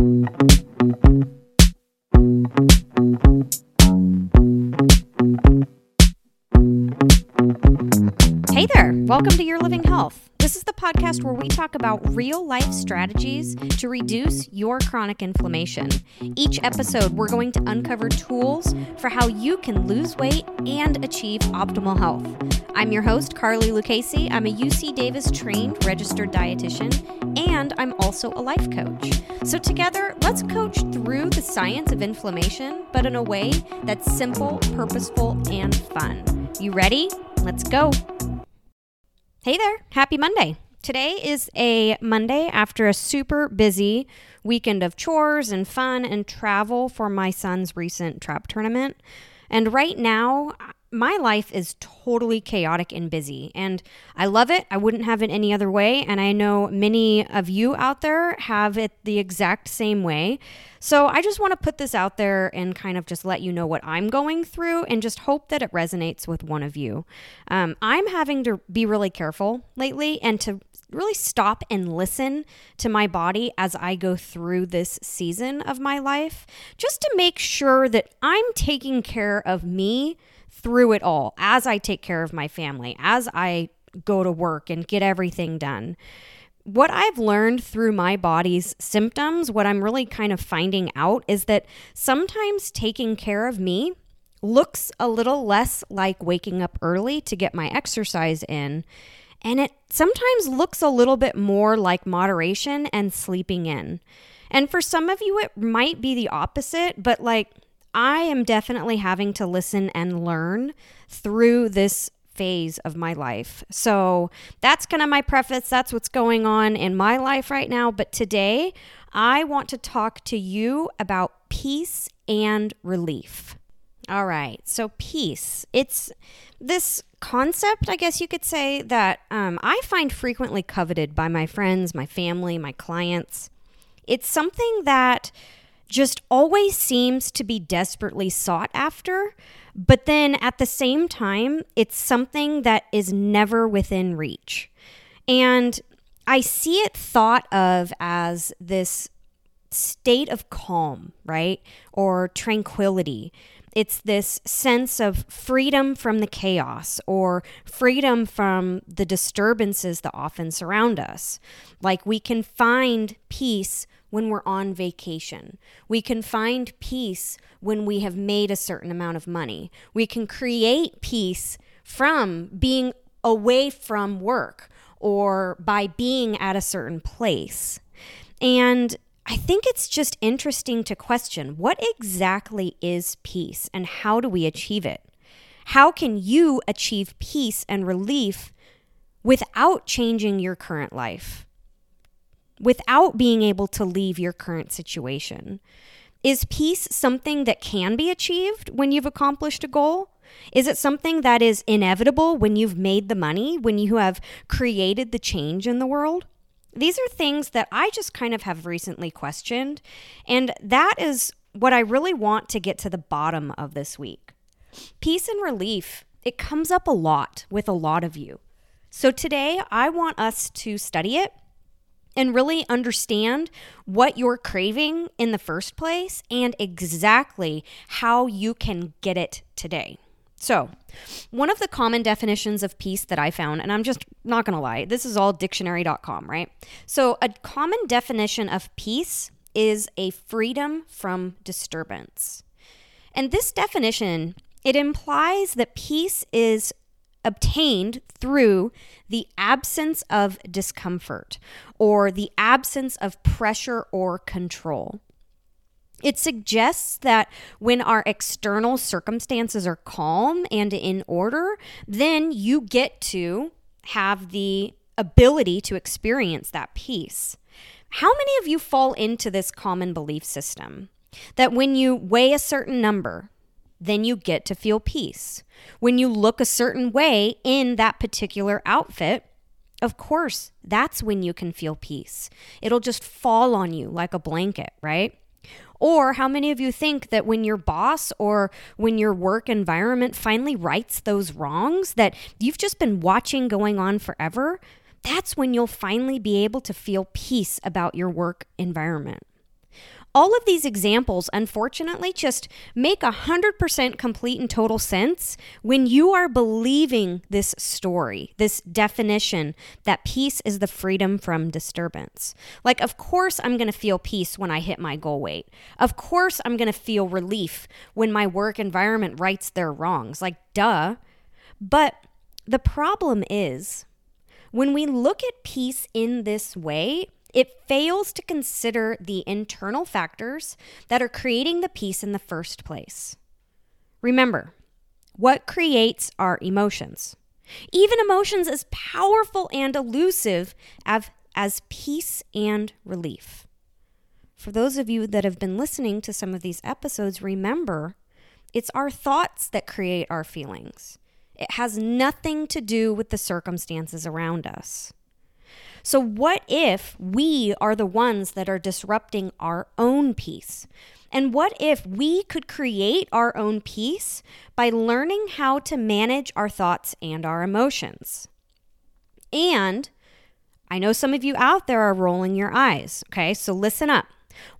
Hey there, welcome to Your Living Health. This is the podcast where we talk about real life strategies to reduce your chronic inflammation. Each episode, we're going to uncover tools for how you can lose weight and achieve optimal health. I'm your host, Carly Lucchese. I'm a UC Davis trained registered dietitian, and I'm also a life coach. So, together, let's coach through the science of inflammation, but in a way that's simple, purposeful, and fun. You ready? Let's go. Hey there. Happy Monday. Today is a Monday after a super busy weekend of chores and fun and travel for my son's recent trap tournament. And right now, my life is totally chaotic and busy, and I love it. I wouldn't have it any other way. And I know many of you out there have it the exact same way. So I just want to put this out there and kind of just let you know what I'm going through and just hope that it resonates with one of you. Um, I'm having to be really careful lately and to really stop and listen to my body as I go through this season of my life, just to make sure that I'm taking care of me through it all as I take care of my family, as I go to work and get everything done. What I've learned through my body's symptoms, what I'm really kind of finding out is that sometimes taking care of me looks a little less like waking up early to get my exercise in. And it sometimes looks a little bit more like moderation and sleeping in. And for some of you, it might be the opposite, but like I am definitely having to listen and learn through this phase of my life. So that's kind of my preface. That's what's going on in my life right now. But today, I want to talk to you about peace and relief. All right. So, peace. It's this concept, I guess you could say, that um, I find frequently coveted by my friends, my family, my clients. It's something that just always seems to be desperately sought after. But then at the same time, it's something that is never within reach. And I see it thought of as this state of calm, right? Or tranquility. It's this sense of freedom from the chaos or freedom from the disturbances that often surround us. Like we can find peace when we're on vacation. We can find peace when we have made a certain amount of money. We can create peace from being away from work or by being at a certain place. And I think it's just interesting to question what exactly is peace and how do we achieve it? How can you achieve peace and relief without changing your current life? Without being able to leave your current situation. Is peace something that can be achieved when you've accomplished a goal? Is it something that is inevitable when you've made the money, when you have created the change in the world? These are things that I just kind of have recently questioned, and that is what I really want to get to the bottom of this week. Peace and relief, it comes up a lot with a lot of you. So today, I want us to study it and really understand what you're craving in the first place and exactly how you can get it today. So, one of the common definitions of peace that I found, and I'm just not gonna lie, this is all dictionary.com, right? So, a common definition of peace is a freedom from disturbance. And this definition, it implies that peace is obtained through the absence of discomfort or the absence of pressure or control. It suggests that when our external circumstances are calm and in order, then you get to have the ability to experience that peace. How many of you fall into this common belief system? That when you weigh a certain number, then you get to feel peace. When you look a certain way in that particular outfit, of course, that's when you can feel peace. It'll just fall on you like a blanket, right? Or how many of you think that when your boss or when your work environment finally rights those wrongs that you've just been watching going on forever, that's when you'll finally be able to feel peace about your work environment? All of these examples, unfortunately, just make 100% complete and total sense when you are believing this story, this definition that peace is the freedom from disturbance. Like, of course, I'm going to feel peace when I hit my goal weight. Of course, I'm going to feel relief when my work environment rights their wrongs. Like, duh. But the problem is, when we look at peace in this way, it fails to consider the internal factors that are creating the peace in the first place. Remember, what creates our emotions? Even emotions as powerful and elusive as, as peace and relief. For those of you that have been listening to some of these episodes, remember it's our thoughts that create our feelings. It has nothing to do with the circumstances around us. So, what if we are the ones that are disrupting our own peace? And what if we could create our own peace by learning how to manage our thoughts and our emotions? And I know some of you out there are rolling your eyes. Okay, so listen up.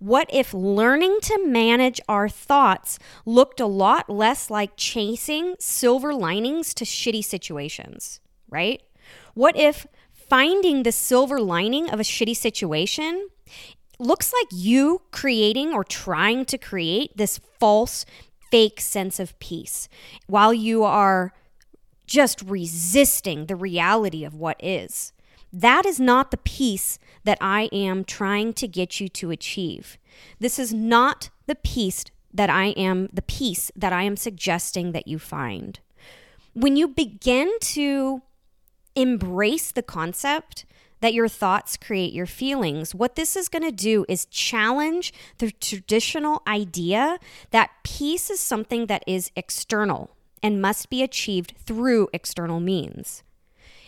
What if learning to manage our thoughts looked a lot less like chasing silver linings to shitty situations, right? What if finding the silver lining of a shitty situation looks like you creating or trying to create this false, fake sense of peace while you are just resisting the reality of what is. That is not the peace that I am trying to get you to achieve. This is not the peace that I am, the peace that I am suggesting that you find. When you begin to embrace the concept that your thoughts create your feelings. What this is going to do is challenge the traditional idea that peace is something that is external and must be achieved through external means.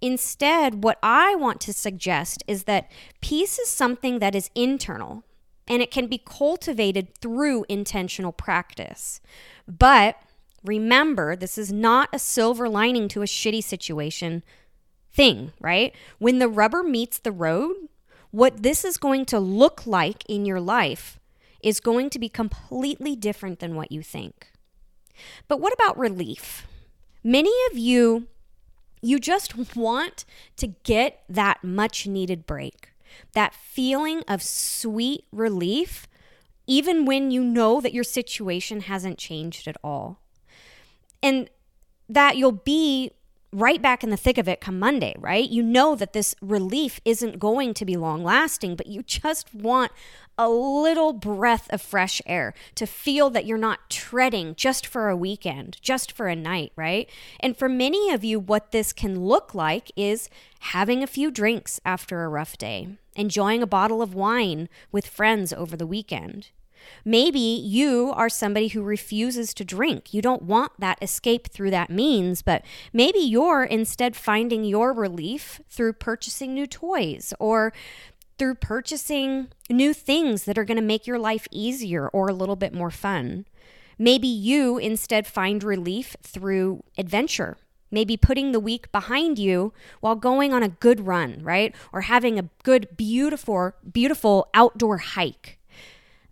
Instead, what I want to suggest is that peace is something that is internal and it can be cultivated through intentional practice. But remember, this is not a silver lining to a shitty situation thing, right? When the rubber meets the road, what this is going to look like in your life is going to be completely different than what you think. But what about relief? Many of you, you just want to get that much needed break, that feeling of sweet relief, even when you know that your situation hasn't changed at all. And that you'll be right back in the thick of it come Monday, right? You know that this relief isn't going to be long lasting, but you just want a little breath of fresh air to feel that you're not treading just for a weekend, just for a night, right? And for many of you, what this can look like is having a few drinks after a rough day, enjoying a bottle of wine with friends over the weekend. Maybe you are somebody who refuses to drink. You don't want that escape through that means, but maybe you're instead finding your relief through purchasing new toys or through purchasing new things that are going to make your life easier or a little bit more fun. Maybe you instead find relief through adventure. Maybe putting the week behind you while going on a good run, right? Or having a good, beautiful, beautiful outdoor hike.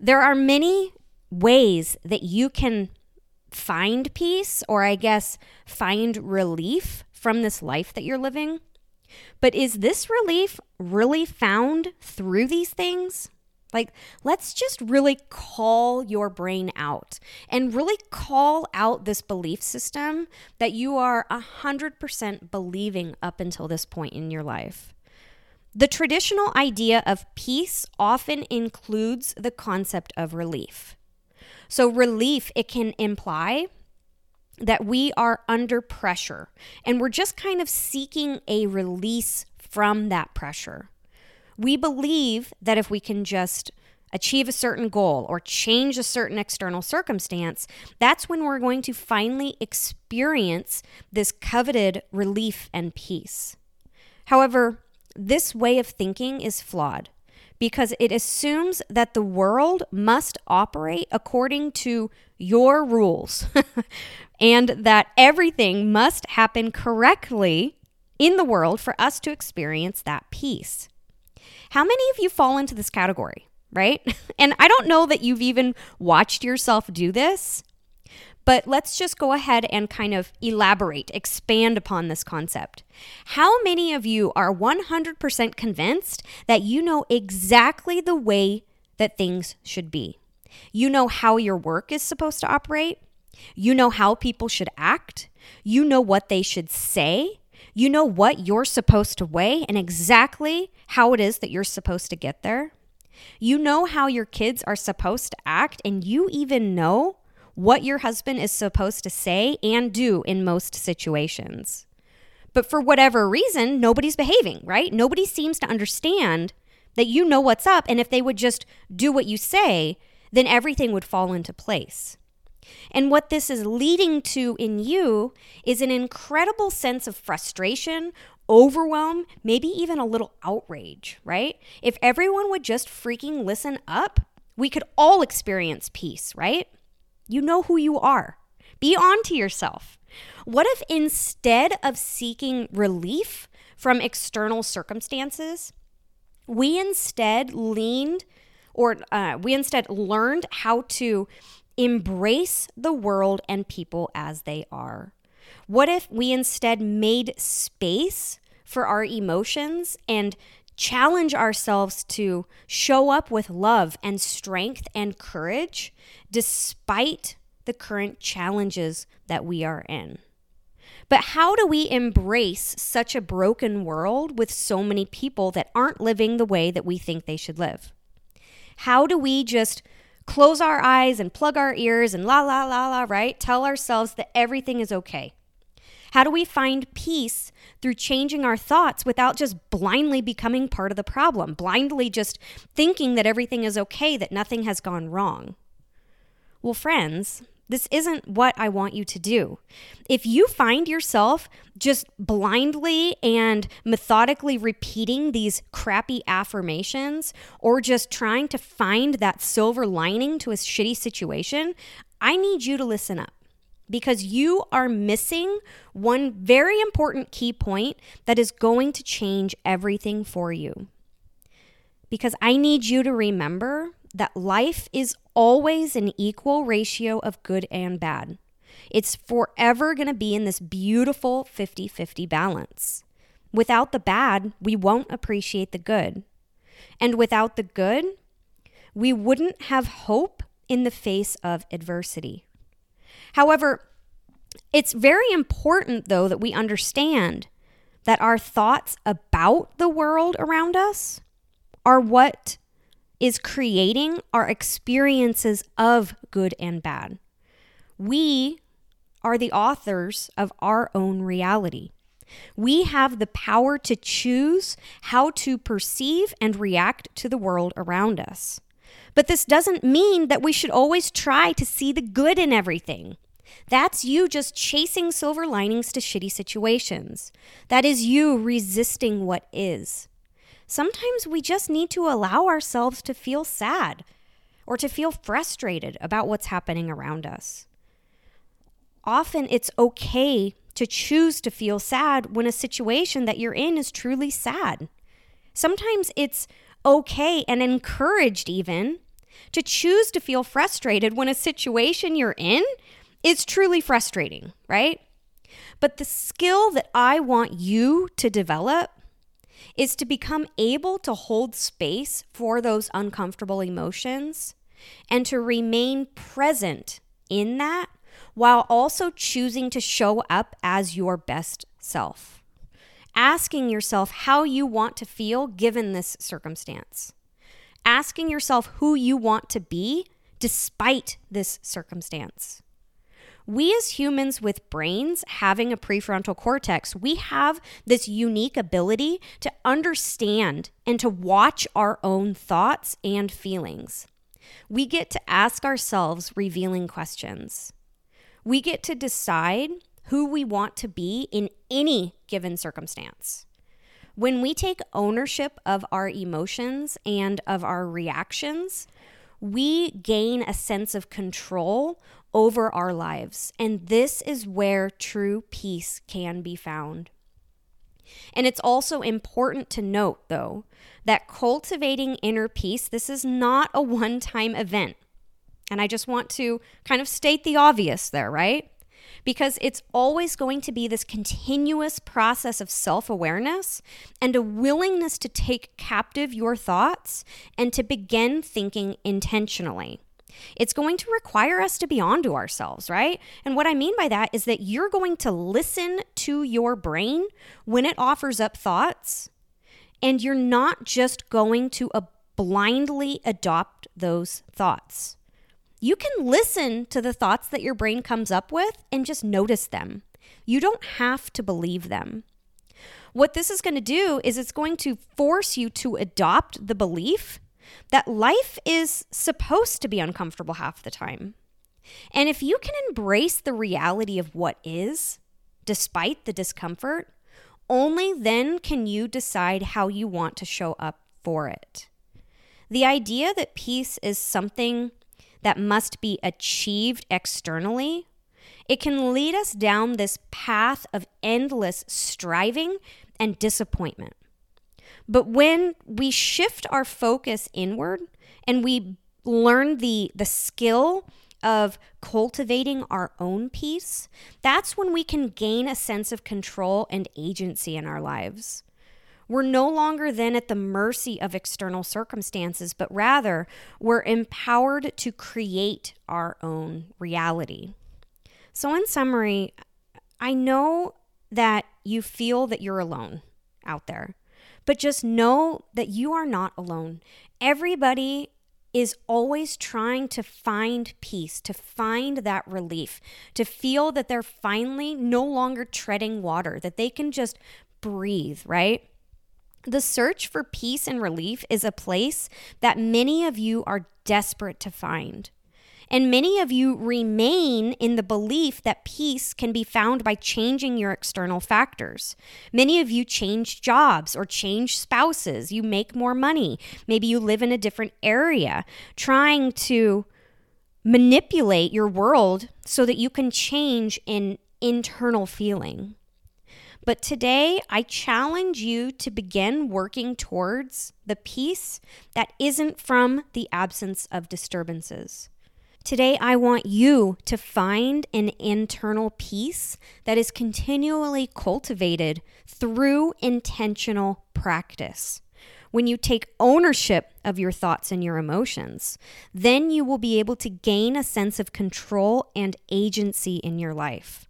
There are many ways that you can find peace, or I guess find relief from this life that you're living. But is this relief really found through these things? Like, let's just really call your brain out and really call out this belief system that you are 100% believing up until this point in your life. The traditional idea of peace often includes the concept of relief. So, relief, it can imply that we are under pressure and we're just kind of seeking a release from that pressure. We believe that if we can just achieve a certain goal or change a certain external circumstance, that's when we're going to finally experience this coveted relief and peace. However, this way of thinking is flawed because it assumes that the world must operate according to your rules and that everything must happen correctly in the world for us to experience that peace. How many of you fall into this category? right? And I don't know that you've even watched yourself do this, but let's just go ahead and kind of elaborate, expand upon this concept. How many of you are 100% convinced that you know exactly the way that things should be? You know how your work is supposed to operate. You know how people should act. You know what they should say. You know what you're supposed to weigh and exactly how it is that you're supposed to get there. You know how your kids are supposed to act, and you even know what your husband is supposed to say and do in most situations. But for whatever reason, nobody's behaving, right? Nobody seems to understand that you know what's up. And if they would just do what you say, then everything would fall into place. And what this is leading to in you is an incredible sense of frustration, overwhelm, maybe even a little outrage, right? If everyone would just freaking listen up, we could all experience peace, right? You know who you are. Be on to yourself. What if instead of seeking relief from external circumstances, we instead leaned or uh, we instead learned how to embrace the world and people as they are? What if we instead made space for our emotions and challenge ourselves to show up with love and strength and courage despite the current challenges that we are in? But how do we embrace such a broken world with so many people that aren't living the way that we think they should live? How do we just close our eyes and plug our ears and la la la la, right? Tell ourselves that everything is okay. How do we find peace through changing our thoughts without just blindly becoming part of the problem, blindly just thinking that everything is okay, that nothing has gone wrong? Well, friends, this isn't what I want you to do. If you find yourself just blindly and methodically repeating these crappy affirmations or just trying to find that silver lining to a shitty situation, I need you to listen up because you are missing one very important key point that is going to change everything for you. Because I need you to remember that life is always an equal ratio of good and bad. It's forever going to be in this beautiful 50 50 balance. Without the bad, we won't appreciate the good. And without the good, we wouldn't have hope in the face of adversity. However, it's very important, though, that we understand that our thoughts about the world around us are what is creating our experiences of good and bad. We are the authors of our own reality. We have the power to choose how to perceive and react to the world around us. But this doesn't mean that we should always try to see the good in everything. That's you just chasing silver linings to shitty situations. That is you resisting what is sometimes we just need to allow ourselves to feel sad or to feel frustrated about what's happening around us. Often it's okay to choose to feel sad when a situation that you're in is truly sad. Sometimes it's okay and encouraged even to choose to feel frustrated when a situation you're in is truly frustrating, right? But the skill that I want you to develop is to become able to hold space for those uncomfortable emotions and to remain present in that while also choosing to show up as your best self. Asking yourself how you want to feel given this circumstance. Asking yourself who you want to be despite this circumstance we as humans with brains having a prefrontal cortex, we have this unique ability to understand and to watch our own thoughts and feelings. We get to ask ourselves revealing questions. We get to decide who we want to be in any given circumstance. When we take ownership of our emotions and of our reactions, we gain a sense of control over our lives. And this is where true peace can be found. And it's also important to note, though, that cultivating inner peace, this is not a one time event. And I just want to kind of state the obvious there, right? Because it's always going to be this continuous process of self awareness and a willingness to take captive your thoughts and to begin thinking intentionally. It's going to require us to be onto ourselves, right? And what I mean by that is that you're going to listen to your brain when it offers up thoughts, and you're not just going to uh, blindly adopt those thoughts. You can listen to the thoughts that your brain comes up with and just notice them. You don't have to believe them. What this is going to do is it's going to force you to adopt the belief that life is supposed to be uncomfortable half the time. And if you can embrace the reality of what is, despite the discomfort, only then can you decide how you want to show up for it. The idea that peace is something that must be achieved externally, it can lead us down this path of endless striving and disappointment. But when we shift our focus inward and we learn the the skill of cultivating our own peace, that's when we can gain a sense of control and agency in our lives. We're no longer then at the mercy of external circumstances, but rather we're empowered to create our own reality. So, in summary, I know that you feel that you're alone out there. But just know that you are not alone. Everybody is always trying to find peace, to find that relief, to feel that they're finally no longer treading water, that they can just breathe, right? The search for peace and relief is a place that many of you are desperate to find. And many of you remain in the belief that peace can be found by changing your external factors. Many of you change jobs or change spouses. You make more money. Maybe you live in a different area, trying to manipulate your world so that you can change an internal feeling. But today, I challenge you to begin working towards the peace that isn't from the absence of disturbances. Today, I want you to find an internal peace that is continually cultivated through intentional practice. When you take ownership of your thoughts and your emotions, then you will be able to gain a sense of control and agency in your life.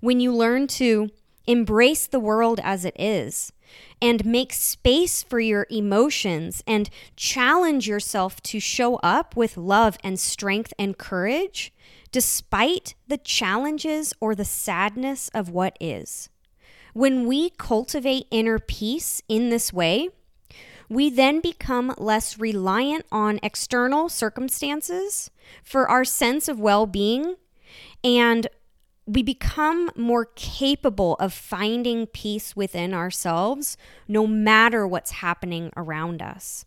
When you learn to embrace the world as it is, and make space for your emotions and challenge yourself to show up with love and strength and courage despite the challenges or the sadness of what is. When we cultivate inner peace in this way, we then become less reliant on external circumstances for our sense of well being and we become more capable of finding peace within ourselves no matter what's happening around us.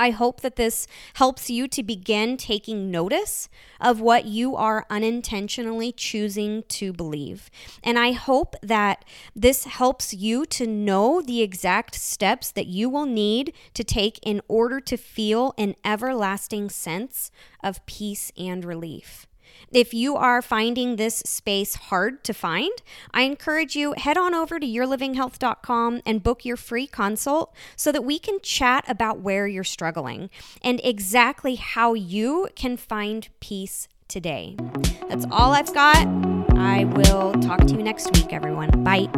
I hope that this helps you to begin taking notice of what you are unintentionally choosing to believe. And I hope that this helps you to know the exact steps that you will need to take in order to feel an everlasting sense of peace and relief. If you are finding this space hard to find, I encourage you head on over to yourlivinghealth.com and book your free consult so that we can chat about where you're struggling and exactly how you can find peace today. That's all I've got. I will talk to you next week, everyone. Bye.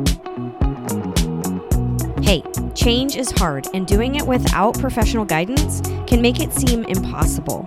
Hey, change is hard, and doing it without professional guidance can make it seem impossible.